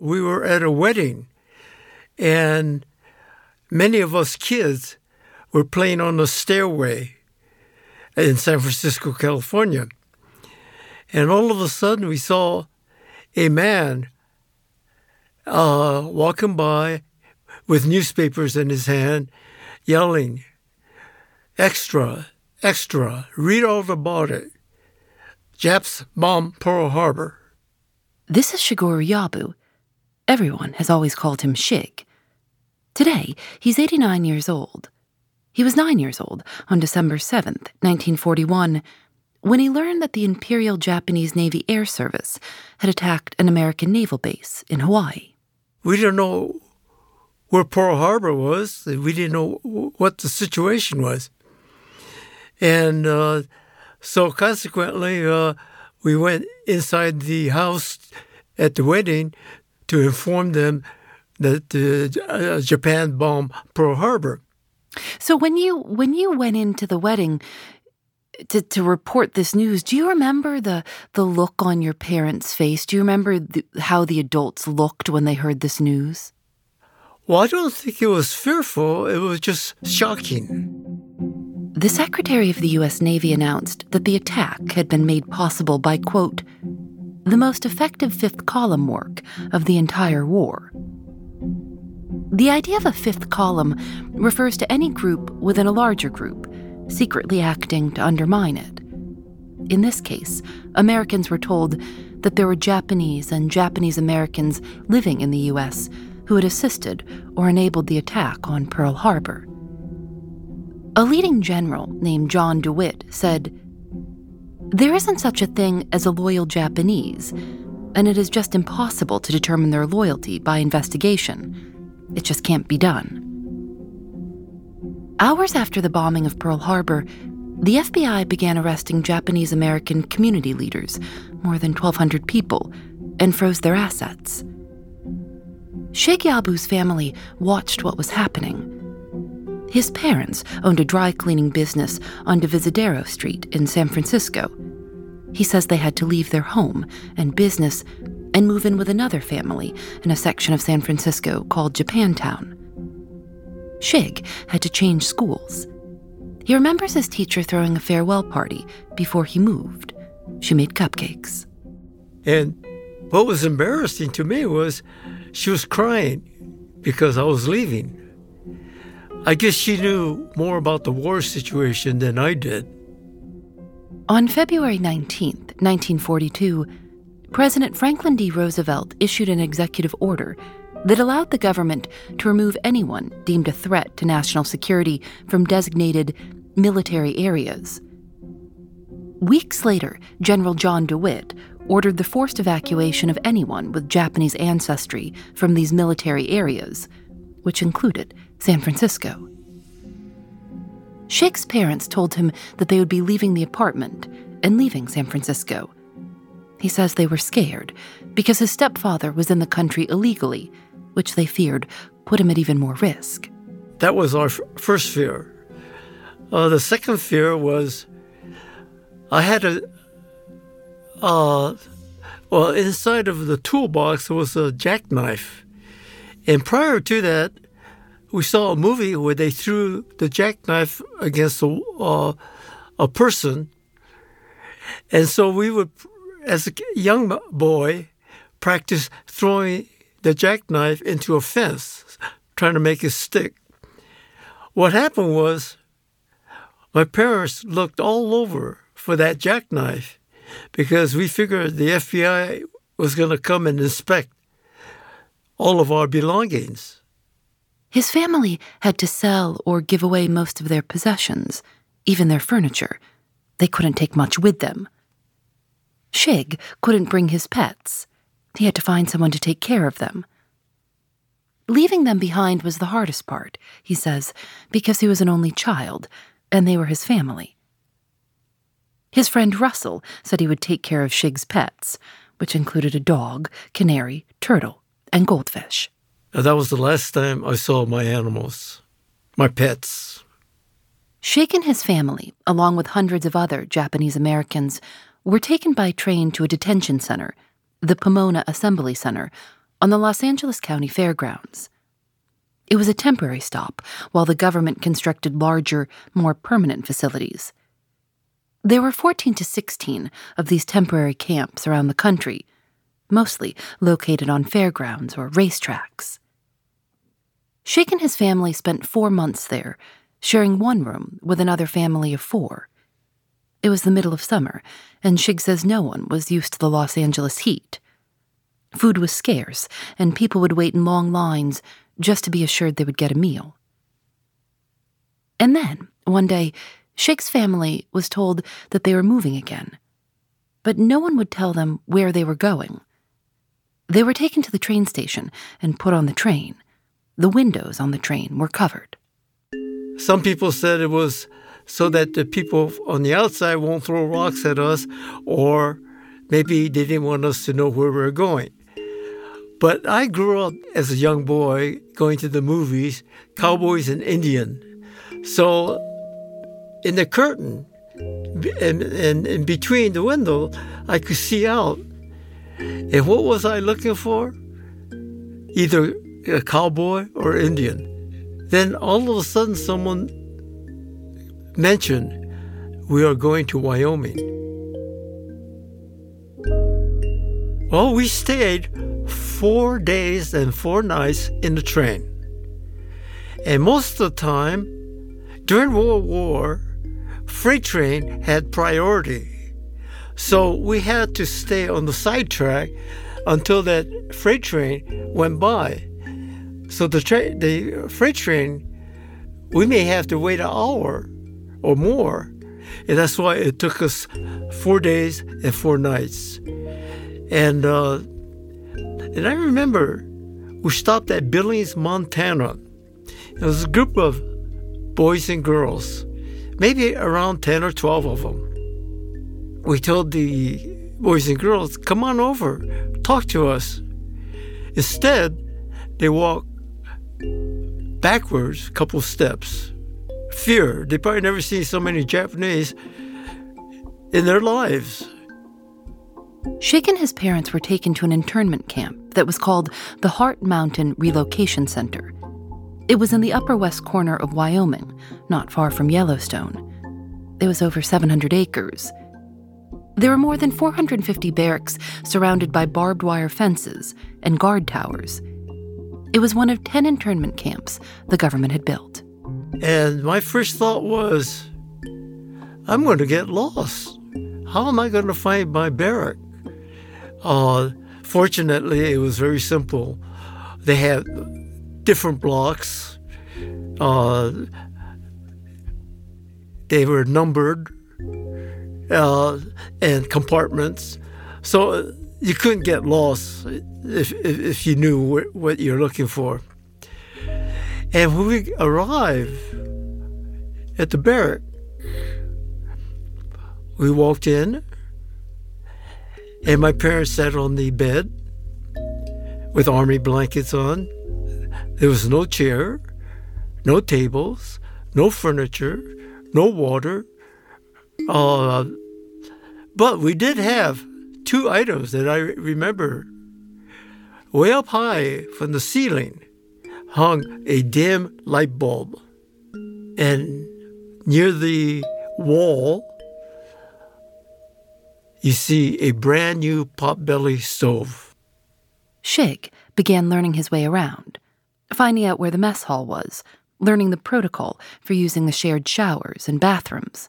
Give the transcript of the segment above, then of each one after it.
We were at a wedding, and many of us kids were playing on the stairway in San Francisco, California. And all of a sudden, we saw a man uh, walking by with newspapers in his hand, yelling, Extra, extra, read all about it. Japs bomb Pearl Harbor. This is Shigeru Yabu. Everyone has always called him Shig. Today, he's 89 years old. He was nine years old on December 7, 1941, when he learned that the Imperial Japanese Navy Air Service had attacked an American naval base in Hawaii. We didn't know where Pearl Harbor was. We didn't know what the situation was. And uh, so consequently, uh, we went inside the house at the wedding to inform them that uh, Japan bombed Pearl Harbor. So when you when you went into the wedding to, to report this news, do you remember the the look on your parents' face? Do you remember the, how the adults looked when they heard this news? Well, I don't think it was fearful. It was just shocking. The Secretary of the U.S. Navy announced that the attack had been made possible by, quote, the most effective fifth column work of the entire war. The idea of a fifth column refers to any group within a larger group, secretly acting to undermine it. In this case, Americans were told that there were Japanese and Japanese Americans living in the U.S. who had assisted or enabled the attack on Pearl Harbor. A leading general named John DeWitt said, There isn't such a thing as a loyal Japanese, and it is just impossible to determine their loyalty by investigation. It just can't be done. Hours after the bombing of Pearl Harbor, the FBI began arresting Japanese American community leaders, more than 1,200 people, and froze their assets. Shig Yabu's family watched what was happening his parents owned a dry cleaning business on Divisadero Street in San Francisco. He says they had to leave their home and business and move in with another family in a section of San Francisco called Japantown. Shig had to change schools. He remembers his teacher throwing a farewell party before he moved. She made cupcakes. And what was embarrassing to me was she was crying because I was leaving. I guess she knew more about the war situation than I did. On February 19, 1942, President Franklin D. Roosevelt issued an executive order that allowed the government to remove anyone deemed a threat to national security from designated military areas. Weeks later, General John DeWitt ordered the forced evacuation of anyone with Japanese ancestry from these military areas, which included San Francisco. Shig's parents told him that they would be leaving the apartment and leaving San Francisco. He says they were scared because his stepfather was in the country illegally, which they feared put him at even more risk. That was our f- first fear. Uh, the second fear was I had a, uh, well, inside of the toolbox was a jackknife. And prior to that, we saw a movie where they threw the jackknife against a, uh, a person. And so we would, as a young boy, practice throwing the jackknife into a fence, trying to make it stick. What happened was my parents looked all over for that jackknife because we figured the FBI was going to come and inspect all of our belongings. His family had to sell or give away most of their possessions, even their furniture. They couldn't take much with them. Shig couldn't bring his pets. He had to find someone to take care of them. Leaving them behind was the hardest part, he says, because he was an only child, and they were his family. His friend Russell said he would take care of Shig's pets, which included a dog, canary, turtle, and goldfish. that was the last time I saw my animals, my pets. Shig and his family, along with hundreds of other Japanese Americans, were taken by train to a detention center, the Pomona Assembly Center, on the Los Angeles County Fairgrounds. It was a temporary stop while the government constructed larger, more permanent facilities. There were 14 to 16 of these temporary camps around the country, mostly located on fairgrounds or racetracks. Shig and his family spent four months there, sharing one room with another family of four. It was the middle of summer, and Shig says no one was used to the Los Angeles heat. Food was scarce, and people would wait in long lines just to be assured they would get a meal. And then, one day, Shig's family was told that they were moving again, but no one would tell them where they were going. They were taken to the train station and put on the train. The windows on the train were covered. Some people said it was so that the people on the outside won't throw rocks at us, or maybe they didn't want us to know where we were going. But I grew up as a young boy going to the movies, Cowboys and Indian. So in the curtain and, and in between the window, I could see out. And what was I looking for? Either a cowboy or Indian. Then all of a sudden, someone mentioned, We are going to Wyoming. Well, we stayed four days and four nights in the train. And most of the time, during World War, freight train had priority. So we had to stay on the side track until that freight train went by. So the train, the freight train, we may have to wait an hour or more, and that's why it took us four days and four nights. And uh, and I remember we stopped at Billings, Montana. It was a group of boys and girls maybe around 10 or 12 of them. We told the boys and girls, come on over, talk to us. Instead, they walked backwards a couple steps. Fear. They probably never seen so many Japanese in their lives. Shig and his parents were taken to an internment camp that was called the Heart Mountain Relocation Center. It was in the upper west corner of Wyoming, not far from Yellowstone. It was over 700 acres. There were more than 450 barracks surrounded by barbed wire fences and guard towers. It was one of 10 internment camps the government had built. And my first thought was, I'm going to get lost. How am I going to find my barrack? Uh, fortunately, it was very simple. They had different blocks. Uh, they were numbered uh, and compartments, so you couldn't get lost if, if, if you knew wh- what you're looking for. And when we arrived at the barrack, we walked in, and my parents sat on the bed with army blankets on. There was no chair, no tables, no furniture, no water. Uh, but we did have two items that I remember way up high from the ceiling hung a dim light bulb. And near the wall, you see a brand new potbelly stove. Shig began learning his way around, finding out where the mess hall was, learning the protocol for using the shared showers and bathrooms.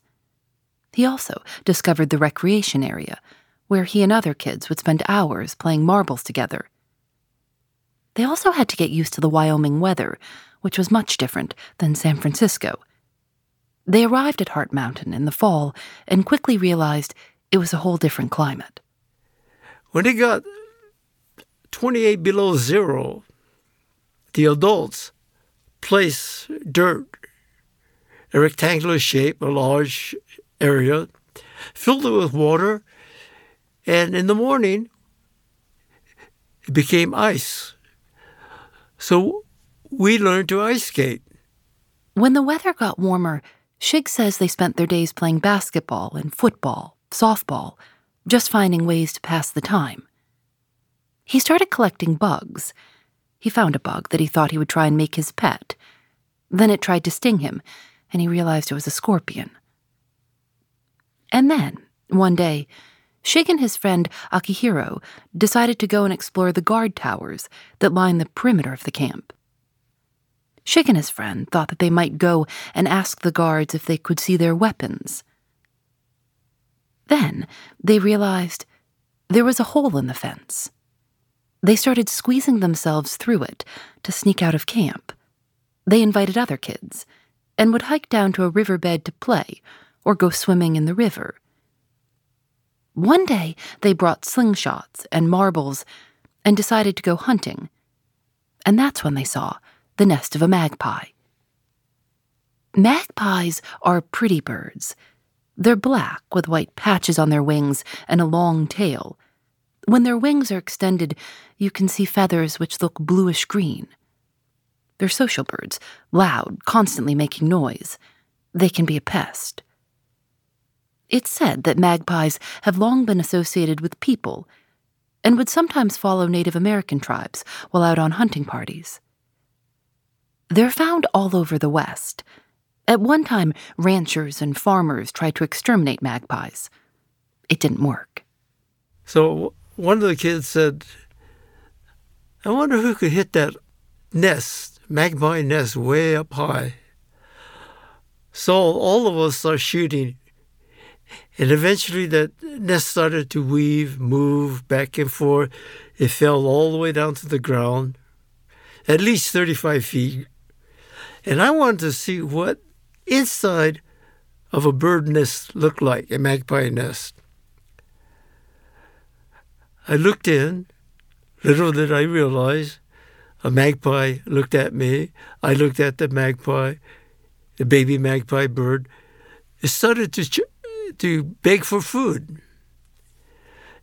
He also discovered the recreation area, where he and other kids would spend hours playing marbles together. They also had to get used to the Wyoming weather, which was much different than San Francisco. They arrived at Heart Mountain in the fall and quickly realized it was a whole different climate. When it got 28 below zero, the adults place dirt, a rectangular shape, a large area, filled it with water, and in the morning, it became ice. So we learned to ice skate. When the weather got warmer, Shig says they spent their days playing basketball and football, softball, just finding ways to pass the time. He started collecting bugs. He found a bug that he thought he would try and make his pet. Then it tried to sting him, and he realized it was a scorpion. And then, one day, Shig and his friend Akihiro decided to go and explore the guard towers that line the perimeter of the camp. Shig and his friend thought that they might go and ask the guards if they could see their weapons. Then they realized there was a hole in the fence. They started squeezing themselves through it to sneak out of camp. They invited other kids and would hike down to a riverbed to play or go swimming in the river. One day, they brought slingshots and marbles and decided to go hunting. And that's when they saw the nest of a magpie. Magpies are pretty birds. They're black with white patches on their wings and a long tail. When their wings are extended, you can see feathers which look bluish green. They're social birds, loud, constantly making noise. They can be a pest. It's said that magpies have long been associated with people and would sometimes follow Native American tribes while out on hunting parties. They're found all over the West. At one time, ranchers and farmers tried to exterminate magpies. It didn't work. So one of the kids said, I wonder who could hit that nest, magpie nest, way up high. So all of us are shooting and eventually that nest started to weave, move back and forth. It fell all the way down to the ground, at least 35 feet. And I wanted to see what inside of a bird nest looked like, a magpie nest. I looked in. Little did I realize a magpie looked at me. I looked at the magpie, the baby magpie bird. It started to ch- to beg for food.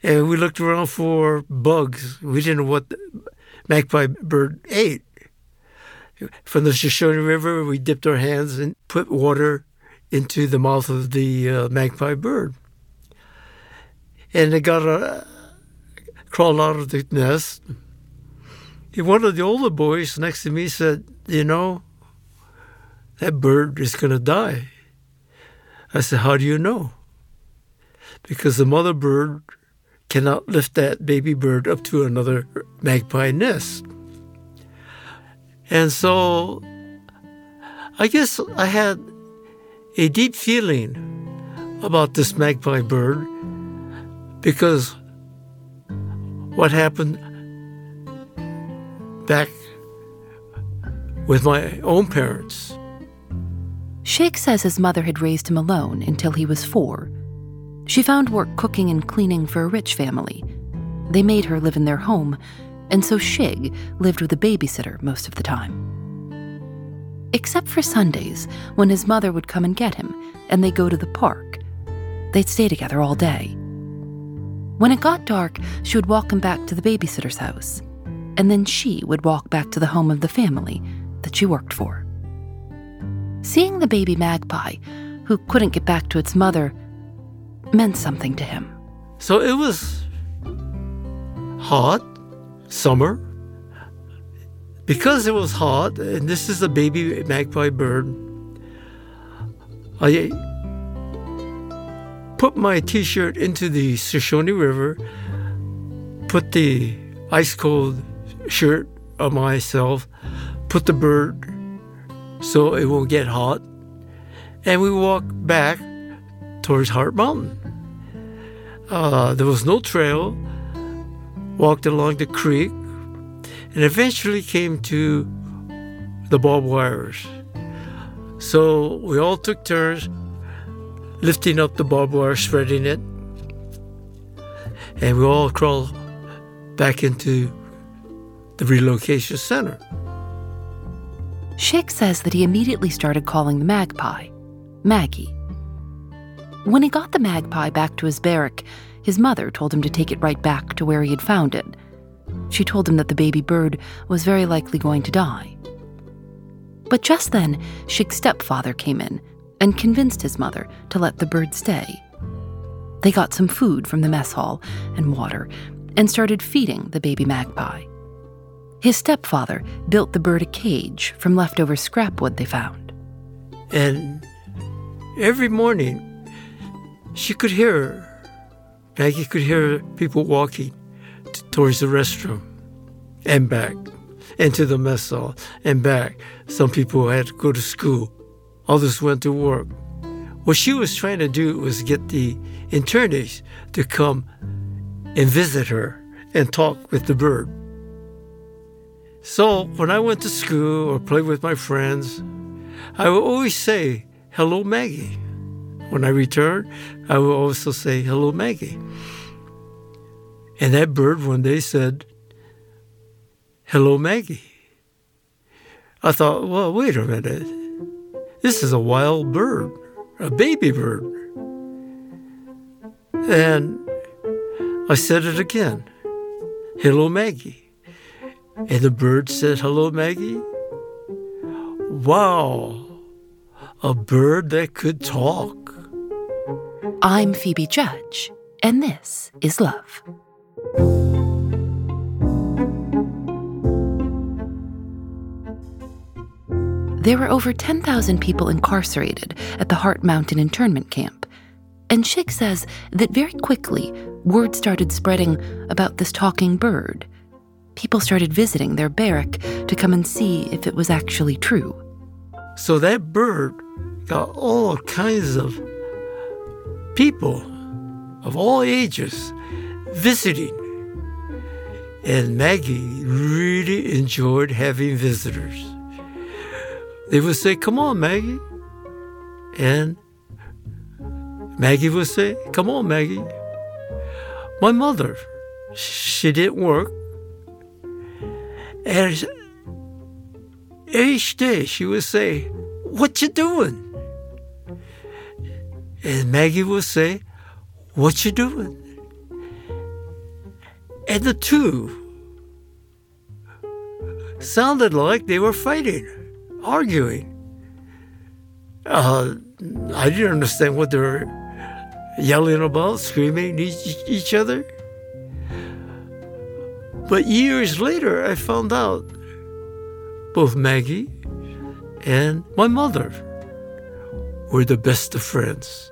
And we looked around for bugs. We didn't know what the magpie bird ate. From the Shoshone River, we dipped our hands and put water into the mouth of the uh, magpie bird. And it got a, crawled out of the nest. And one of the older boys next to me said, You know, that bird is going to die. I said, How do you know? Because the mother bird cannot lift that baby bird up to another magpie nest. And so I guess I had a deep feeling about this magpie bird because what happened back with my own parents. Shig says his mother had raised him alone until he was four she found work cooking and cleaning for a rich family. They made her live in their home, and so Shig lived with a babysitter most of the time. Except for Sundays, when his mother would come and get him, and they'd go to the park. They'd stay together all day. When it got dark, she would walk him back to the babysitter's house, and then she would walk back to the home of the family that she worked for. Seeing the baby magpie, who couldn't get back to its mother, meant something to him. So it was hot, summer, because it was hot, and this is a baby magpie bird, I put my t shirt into the Shoshone River, put the ice cold shirt on myself, put the bird so it won't get hot, and we walked back towards Heart Mountain. Uh, there was no trail, walked along the creek, and eventually came to the barbed wires. So we all took turns lifting up the barbed wire, spreading it, and we all crawled back into the relocation center. Shig says that he immediately started calling the magpie Maggie. When he got the magpie back to his barrack, his mother told him to take it right back to where he had found it. She told him that the baby bird was very likely going to die. But just then, Shig's stepfather came in and convinced his mother to let the bird stay. They got some food from the mess hall and water and started feeding the baby magpie. His stepfather built the bird a cage from leftover scrap wood they found. And every morning, she could hear, Maggie could hear people walking t- towards the restroom and back, into the mess hall and back. Some people had to go to school, others went to work. What she was trying to do was get the internees to come and visit her and talk with the bird. So when I went to school or played with my friends, I would always say, Hello, Maggie. When I returned, I would also say, Hello, Maggie. And that bird one day said, Hello, Maggie. I thought, well, wait a minute. This is a wild bird, a baby bird. And I said it again Hello, Maggie. And the bird said, Hello, Maggie. Wow, a bird that could talk. I'm Phoebe Judge, and this is Love. There were over 10,000 people incarcerated at the Heart Mountain internment camp. And Shig says that very quickly, word started spreading about this talking bird. People started visiting their barrack to come and see if it was actually true. So that bird got all kinds of people of all ages visiting. And Maggie really enjoyed having visitors. They would say, Come on, Maggie. And Maggie would say, Come on, Maggie. My mother, she didn't work. And each day she would say, What you doing? And Maggie would say, What you doing? And the two sounded like they were fighting, arguing. Uh, I didn't understand what they were yelling about, screaming at each, each other. But years later, I found out both Maggie and my mother were the best of friends.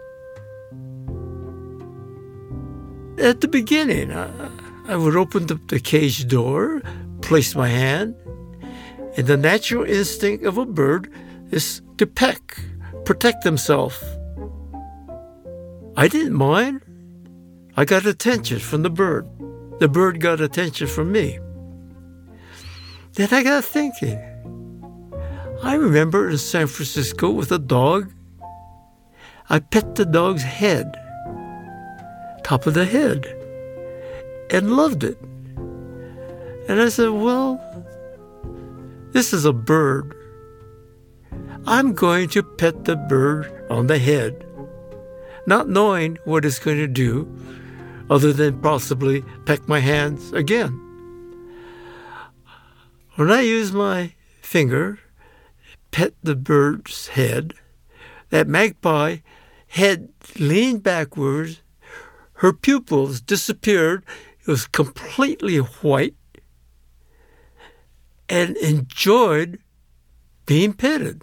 At the beginning, I, I would open the, the cage door, place my hand, and the natural instinct of a bird is to peck, protect themselves. I didn't mind. I got attention from the bird. The bird got attention from me. Then I got thinking. I remember in San Francisco with a dog. I pet the dog's head, top of the head, and loved it. And I said, Well, this is a bird. I'm going to pet the bird on the head, not knowing what it's going to do, other than possibly peck my hands again. When I use my finger, pet the bird's head, that magpie head leaned backwards, her pupils disappeared, it was completely white, and enjoyed being petted.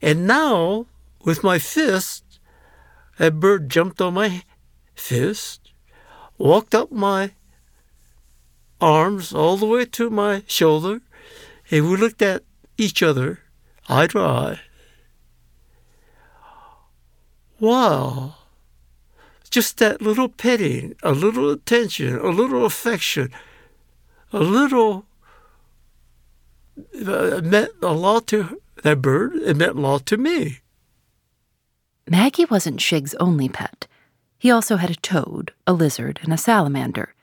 And now, with my fist, that bird jumped on my fist, walked up my arms all the way to my shoulder, and we looked at each other eye to eye. Wow. Just that little petting, a little attention, a little affection, a little uh, meant a lot to that bird. It meant a lot to me. Maggie wasn't Shig's only pet. He also had a toad, a lizard, and a salamander.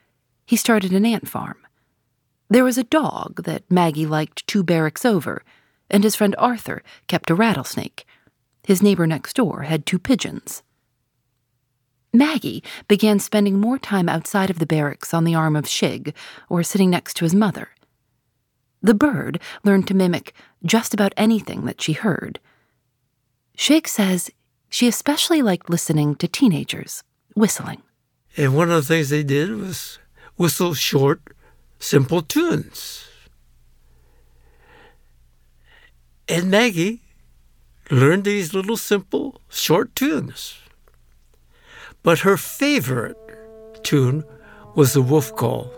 He started an ant farm. There was a dog that Maggie liked two barracks over, and his friend Arthur kept a rattlesnake. His neighbor next door had two pigeons. Maggie began spending more time outside of the barracks on the arm of Shig or sitting next to his mother. The bird learned to mimic just about anything that she heard. Shig says she especially liked listening to teenagers whistling. And one of the things they did was whistle short, simple tunes. And Maggie learned these little simple short tunes. But her favorite tune was the wolf call.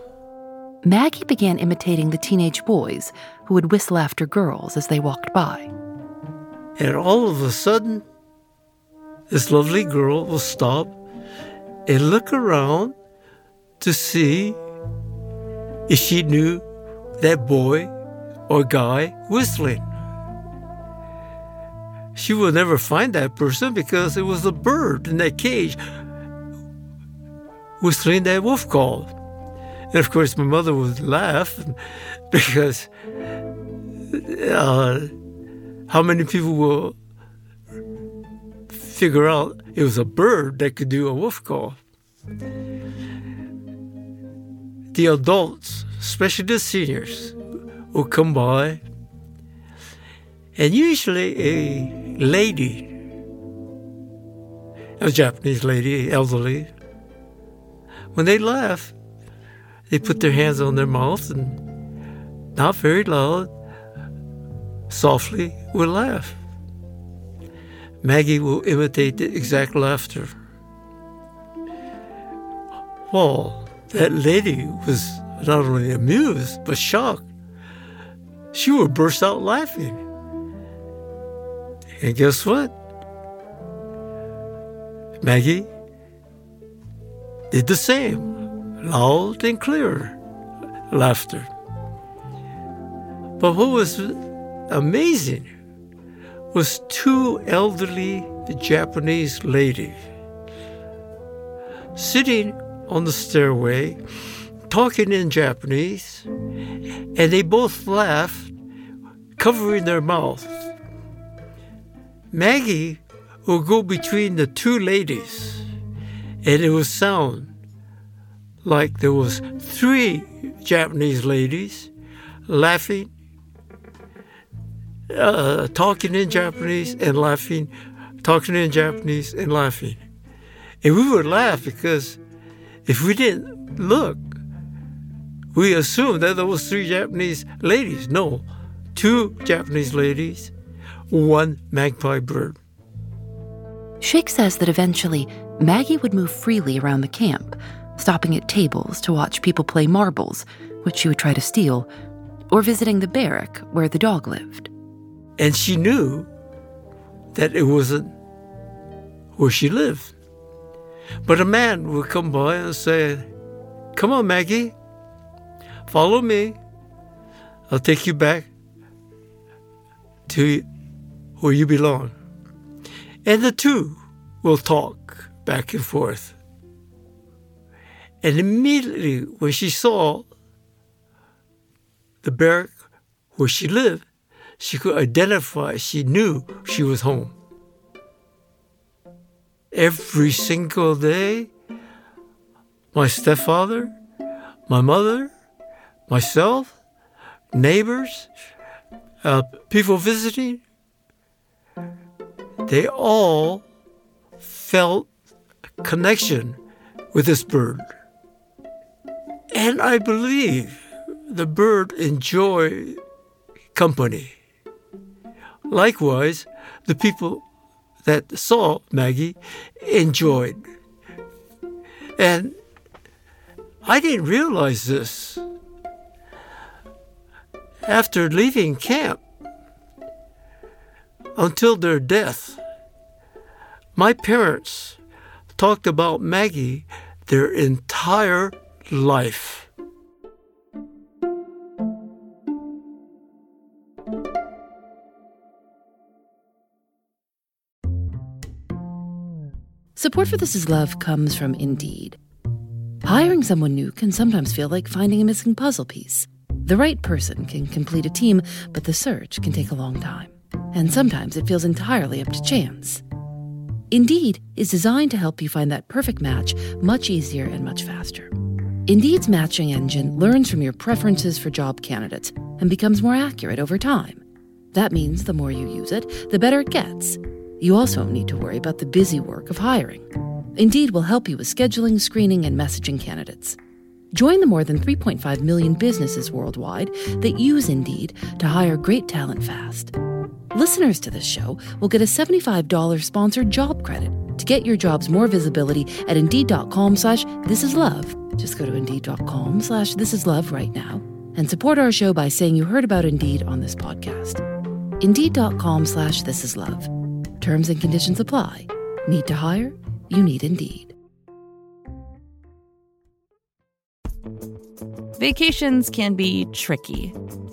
Maggie began imitating the teenage boys who would whistle after girls as they walked by. And all of a sudden, this lovely girl will stop and look around to see if she knew that boy or guy whistling. She will never find that person because it was a bird in that cage whistling that wolf call. And of course, my mother would laugh because uh, how many people will figure out it was a bird that could do a wolf call? The adults, especially the seniors, will come by, and usually a lady, a Japanese lady, elderly, when they laugh, they put their hands on their mouth and, not very loud, softly will laugh. Maggie will imitate the exact laughter. Well, that lady was not only amused, but shocked. She would burst out laughing. And guess what? Maggie did the same loud and clear laughter. But what was amazing was two elderly Japanese ladies sitting on the stairway talking in Japanese, and they both laughed, covering their mouths. Maggie would go between the two ladies, and it would sound like there was three Japanese ladies laughing, uh, talking in Japanese and laughing, talking in Japanese and laughing. And we would laugh because if we didn't look, we assumed that there was three Japanese ladies. No, two Japanese ladies, one magpie bird. Shig says that eventually Maggie would move freely around the camp, stopping at tables to watch people play marbles, which she would try to steal, or visiting the barrack where the dog lived. And she knew that it wasn't where she lived. But a man would come by and say, Come on, Maggie, follow me. I'll take you back to where you belong. And the two will talk back and forth. And immediately when she saw the barrack where she lived, she could identify, she knew she was home. Every single day, my stepfather, my mother, myself, neighbors, uh, people visiting, they all felt a connection with this bird. And I believe the bird enjoy company. Likewise, the people that saw Maggie enjoyed. And I didn't realize this. After leaving camp, until their death, my parents talked about Maggie their entire life. Support for This Is Love comes from Indeed. Hiring someone new can sometimes feel like finding a missing puzzle piece. The right person can complete a team, but the search can take a long time. And sometimes it feels entirely up to chance. Indeed is designed to help you find that perfect match much easier and much faster. Indeed's matching engine learns from your preferences for job candidates and becomes more accurate over time. That means the more you use it, the better it gets. You also don't need to worry about the busy work of hiring. Indeed will help you with scheduling, screening, and messaging candidates. Join the more than 3.5 million businesses worldwide that use Indeed to hire great talent fast. Listeners to this show will get a $75 sponsored job credit to get your jobs more visibility at Indeed.com slash This Is Love. Just go to Indeed.com slash This Is Love right now and support our show by saying you heard about Indeed on this podcast. Indeed.com slash This Is Love. Terms and conditions apply. Need to hire? You need Indeed. Vacations can be tricky.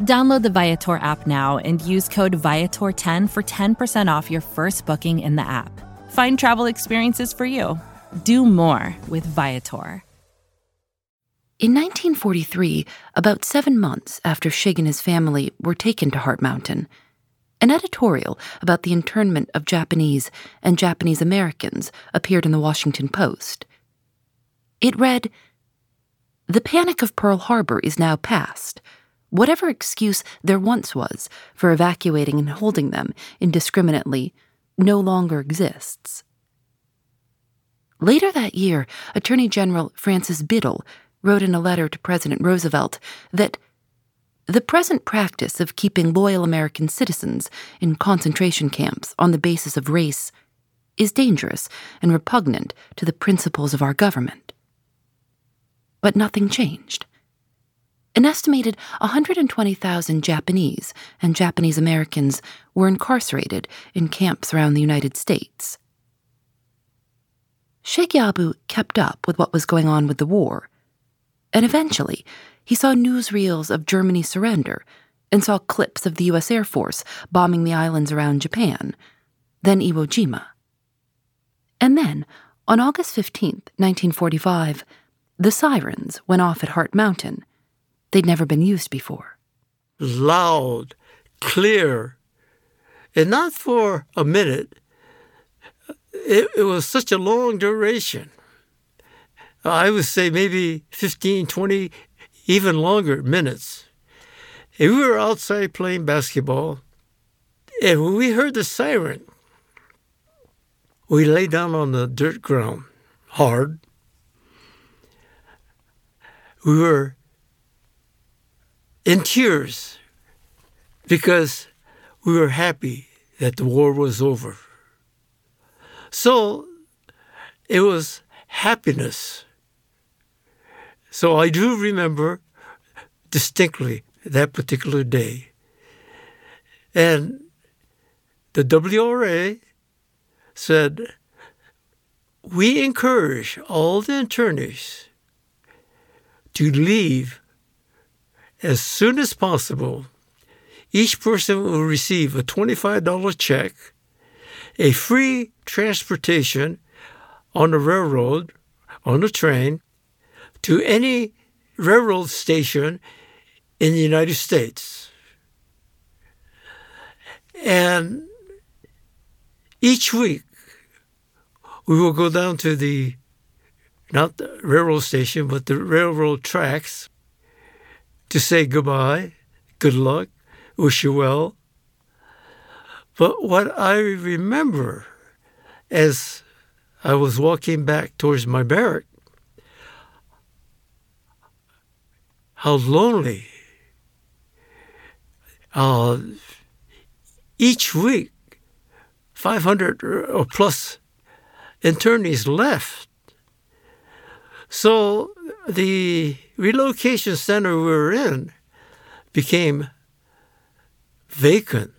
Download the Viator app now and use code Viator10 for 10% off your first booking in the app. Find travel experiences for you. Do more with Viator. In 1943, about seven months after Shig and his family were taken to Heart Mountain, an editorial about the internment of Japanese and Japanese Americans appeared in the Washington Post. It read The panic of Pearl Harbor is now past. Whatever excuse there once was for evacuating and holding them indiscriminately no longer exists. Later that year, Attorney General Francis Biddle wrote in a letter to President Roosevelt that the present practice of keeping loyal American citizens in concentration camps on the basis of race is dangerous and repugnant to the principles of our government. But nothing changed. An estimated 120,000 Japanese and Japanese Americans were incarcerated in camps around the United States. Shig Yabu kept up with what was going on with the war and eventually, he saw newsreels of Germany's surrender and saw clips of the U.S. Air Force bombing the islands around Japan, then Iwo Jima. And then, on August 15, 1945, the sirens went off at Heart Mountain. They'd never been used before. Loud, clear, and not for a minute. It, it was such a long duration. I would say maybe 15, 20, even longer minutes. And we were outside playing basketball, and when we heard the siren, we lay down on the dirt ground hard. We were in tears because we were happy that the war was over. So it was happiness so I do remember distinctly that particular day. And the WRA said, We encourage all the internees to leave as soon as possible. Each person will receive a $25 check, a free transportation on the railroad, on the train, to any railroad station in the United States. And each week, we will go down to the, not the railroad station, but the railroad tracks to say goodbye, good luck, wish you well. But what I remember as I was walking back towards my barrack, how lonely. Uh, each week, 500 or plus internees left. So the relocation center we were in became vacant.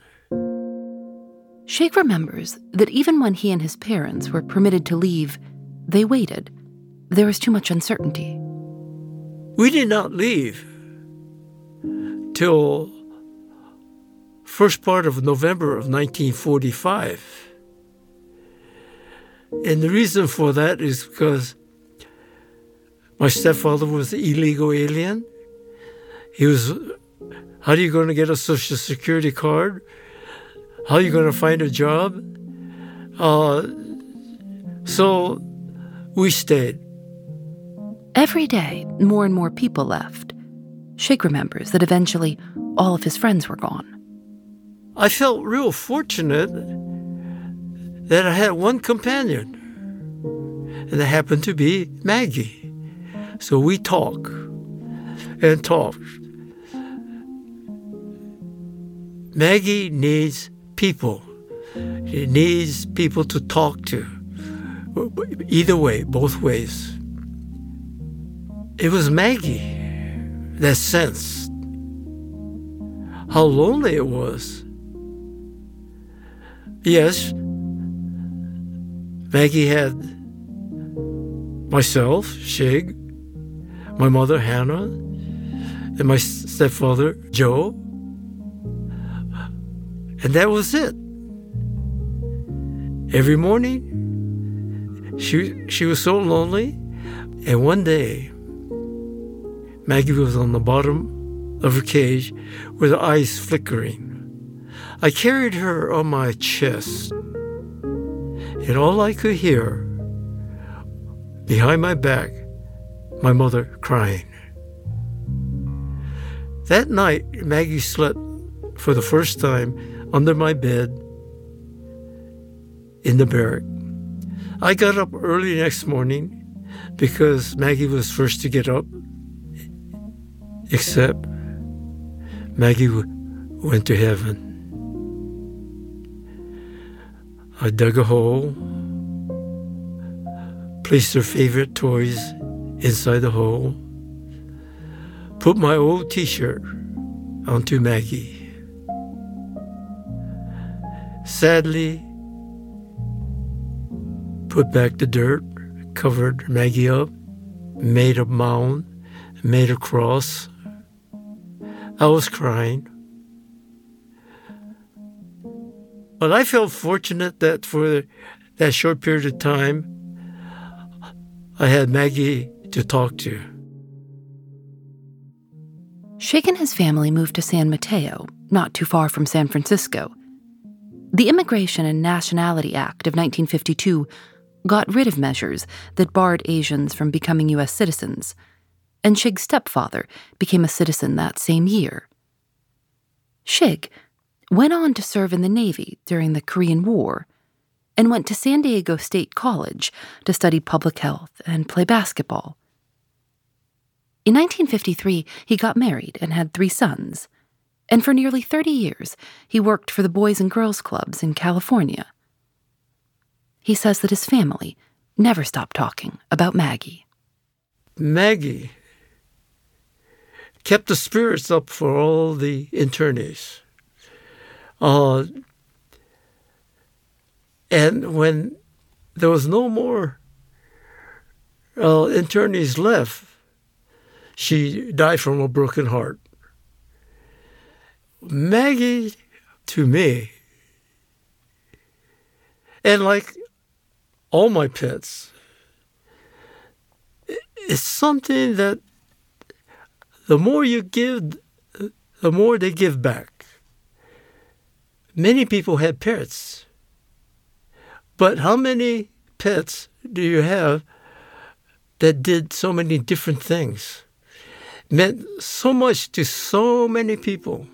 Shig remembers that even when he and his parents were permitted to leave, they waited. There was too much uncertainty. We did not leave till first part of November of 1945. And the reason for that is because my stepfather was an illegal alien. He was, how are you going to get a social security card? How are you going to find a job? Uh, so we stayed. Every day, more and more people left. Shig remembers that eventually all of his friends were gone. I felt real fortunate that I had one companion, and that happened to be Maggie. So we talk and talk. Maggie needs people. She needs people to talk to. Either way, both ways. It was Maggie that sensed how lonely it was. Yes, Maggie had myself, Shig, my mother, Hannah, and my stepfather, Joe. And that was it. Every morning, she, she was so lonely. And one day, Maggie was on the bottom of her cage with her eyes flickering. I carried her on my chest, and all I could hear behind my back, my mother crying. That night, Maggie slept for the first time under my bed in the barrack. I got up early next morning because Maggie was first to get up except Maggie went to heaven. I dug a hole, placed her favorite toys inside the hole, put my old t shirt onto Maggie. Sadly, put back the dirt, covered Maggie up, made a mound, made a cross, I was crying. But I felt fortunate that for that short period of time, I had Maggie to talk to. Shig and his family moved to San Mateo, not too far from San Francisco. The Immigration and Nationality Act of 1952 got rid of measures that barred Asians from becoming U.S. citizens and Shig's stepfather became a citizen that same year. Shig went on to serve in the Navy during the Korean War and went to San Diego State College to study public health and play basketball. In 1953, he got married and had three sons, and for nearly 30 years, he worked for the Boys and Girls Clubs in California. He says that his family never stopped talking about Maggie. Maggie kept the spirits up for all the internees. Uh, And when there was no more uh, internees left, she died from a broken heart. Maggie, to me, and like all my pets, it's something that the more you give, the more they give back. Many people have pets, but how many pets do you have that did so many different things? Meant so much to so many people.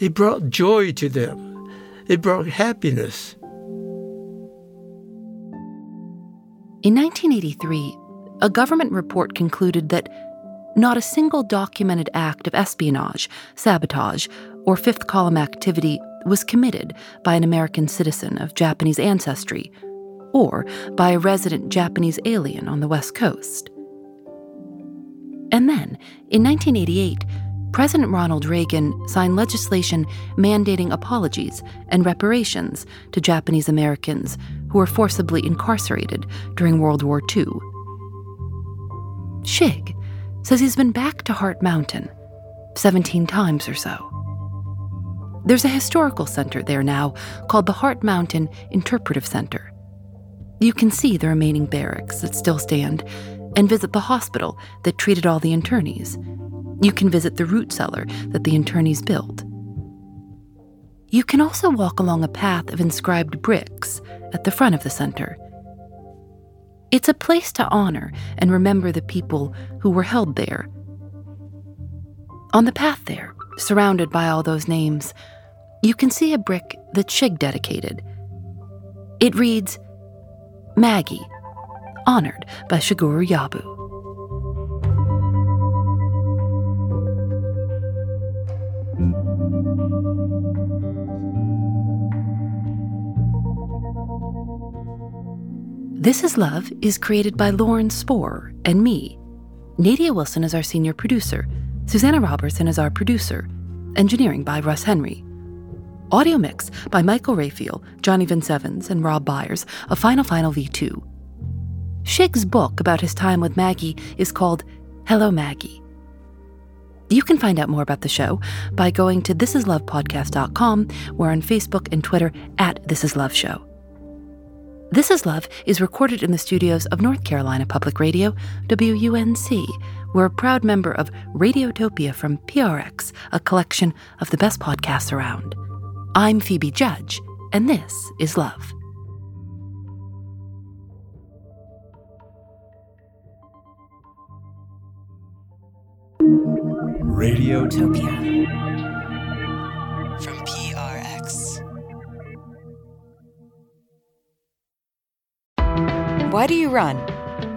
It brought joy to them. It brought happiness. In 1983, a government report concluded that not a single documented act of espionage, sabotage, or fifth column activity was committed by an American citizen of Japanese ancestry or by a resident Japanese alien on the West Coast. And then, in 1988, President Ronald Reagan signed legislation mandating apologies and reparations to Japanese Americans who were forcibly incarcerated during World War II. Shig says he's been back to Heart Mountain 17 times or so. There's a historical center there now called the Heart Mountain Interpretive Center. You can see the remaining barracks that still stand and visit the hospital that treated all the internees. You can visit the root cellar that the internees built. You can also walk along a path of inscribed bricks at the front of the center. It's a place to honor and remember the people who were held there. On the path there, surrounded by all those names, you can see a brick that Shig dedicated. It reads, Maggie, honored by Shigeru Yabu. This Is Love is created by Lauren Spohr and me. Nadia Wilson is our senior producer. Susanna Robertson is our producer. Engineering by Russ Henry. Audio mix by Michael Raphael, Johnny Vince Evans, and Rob Byers of Final Final V2. Shig's book about his time with Maggie is called Hello Maggie. You can find out more about the show by going to thisislovepodcast.com. We're on Facebook and Twitter at This Is Love Show. This Is Love is recorded in the studios of North Carolina Public Radio, WUNC. We're a proud member of Radiotopia from PRX, a collection of the best podcasts around. I'm Phoebe Judge, and this is Love. Radiotopia from PRX. Why do you run?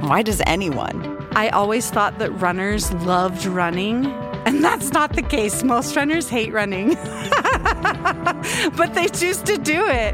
Why does anyone? I always thought that runners loved running, and that's not the case. Most runners hate running, but they choose to do it.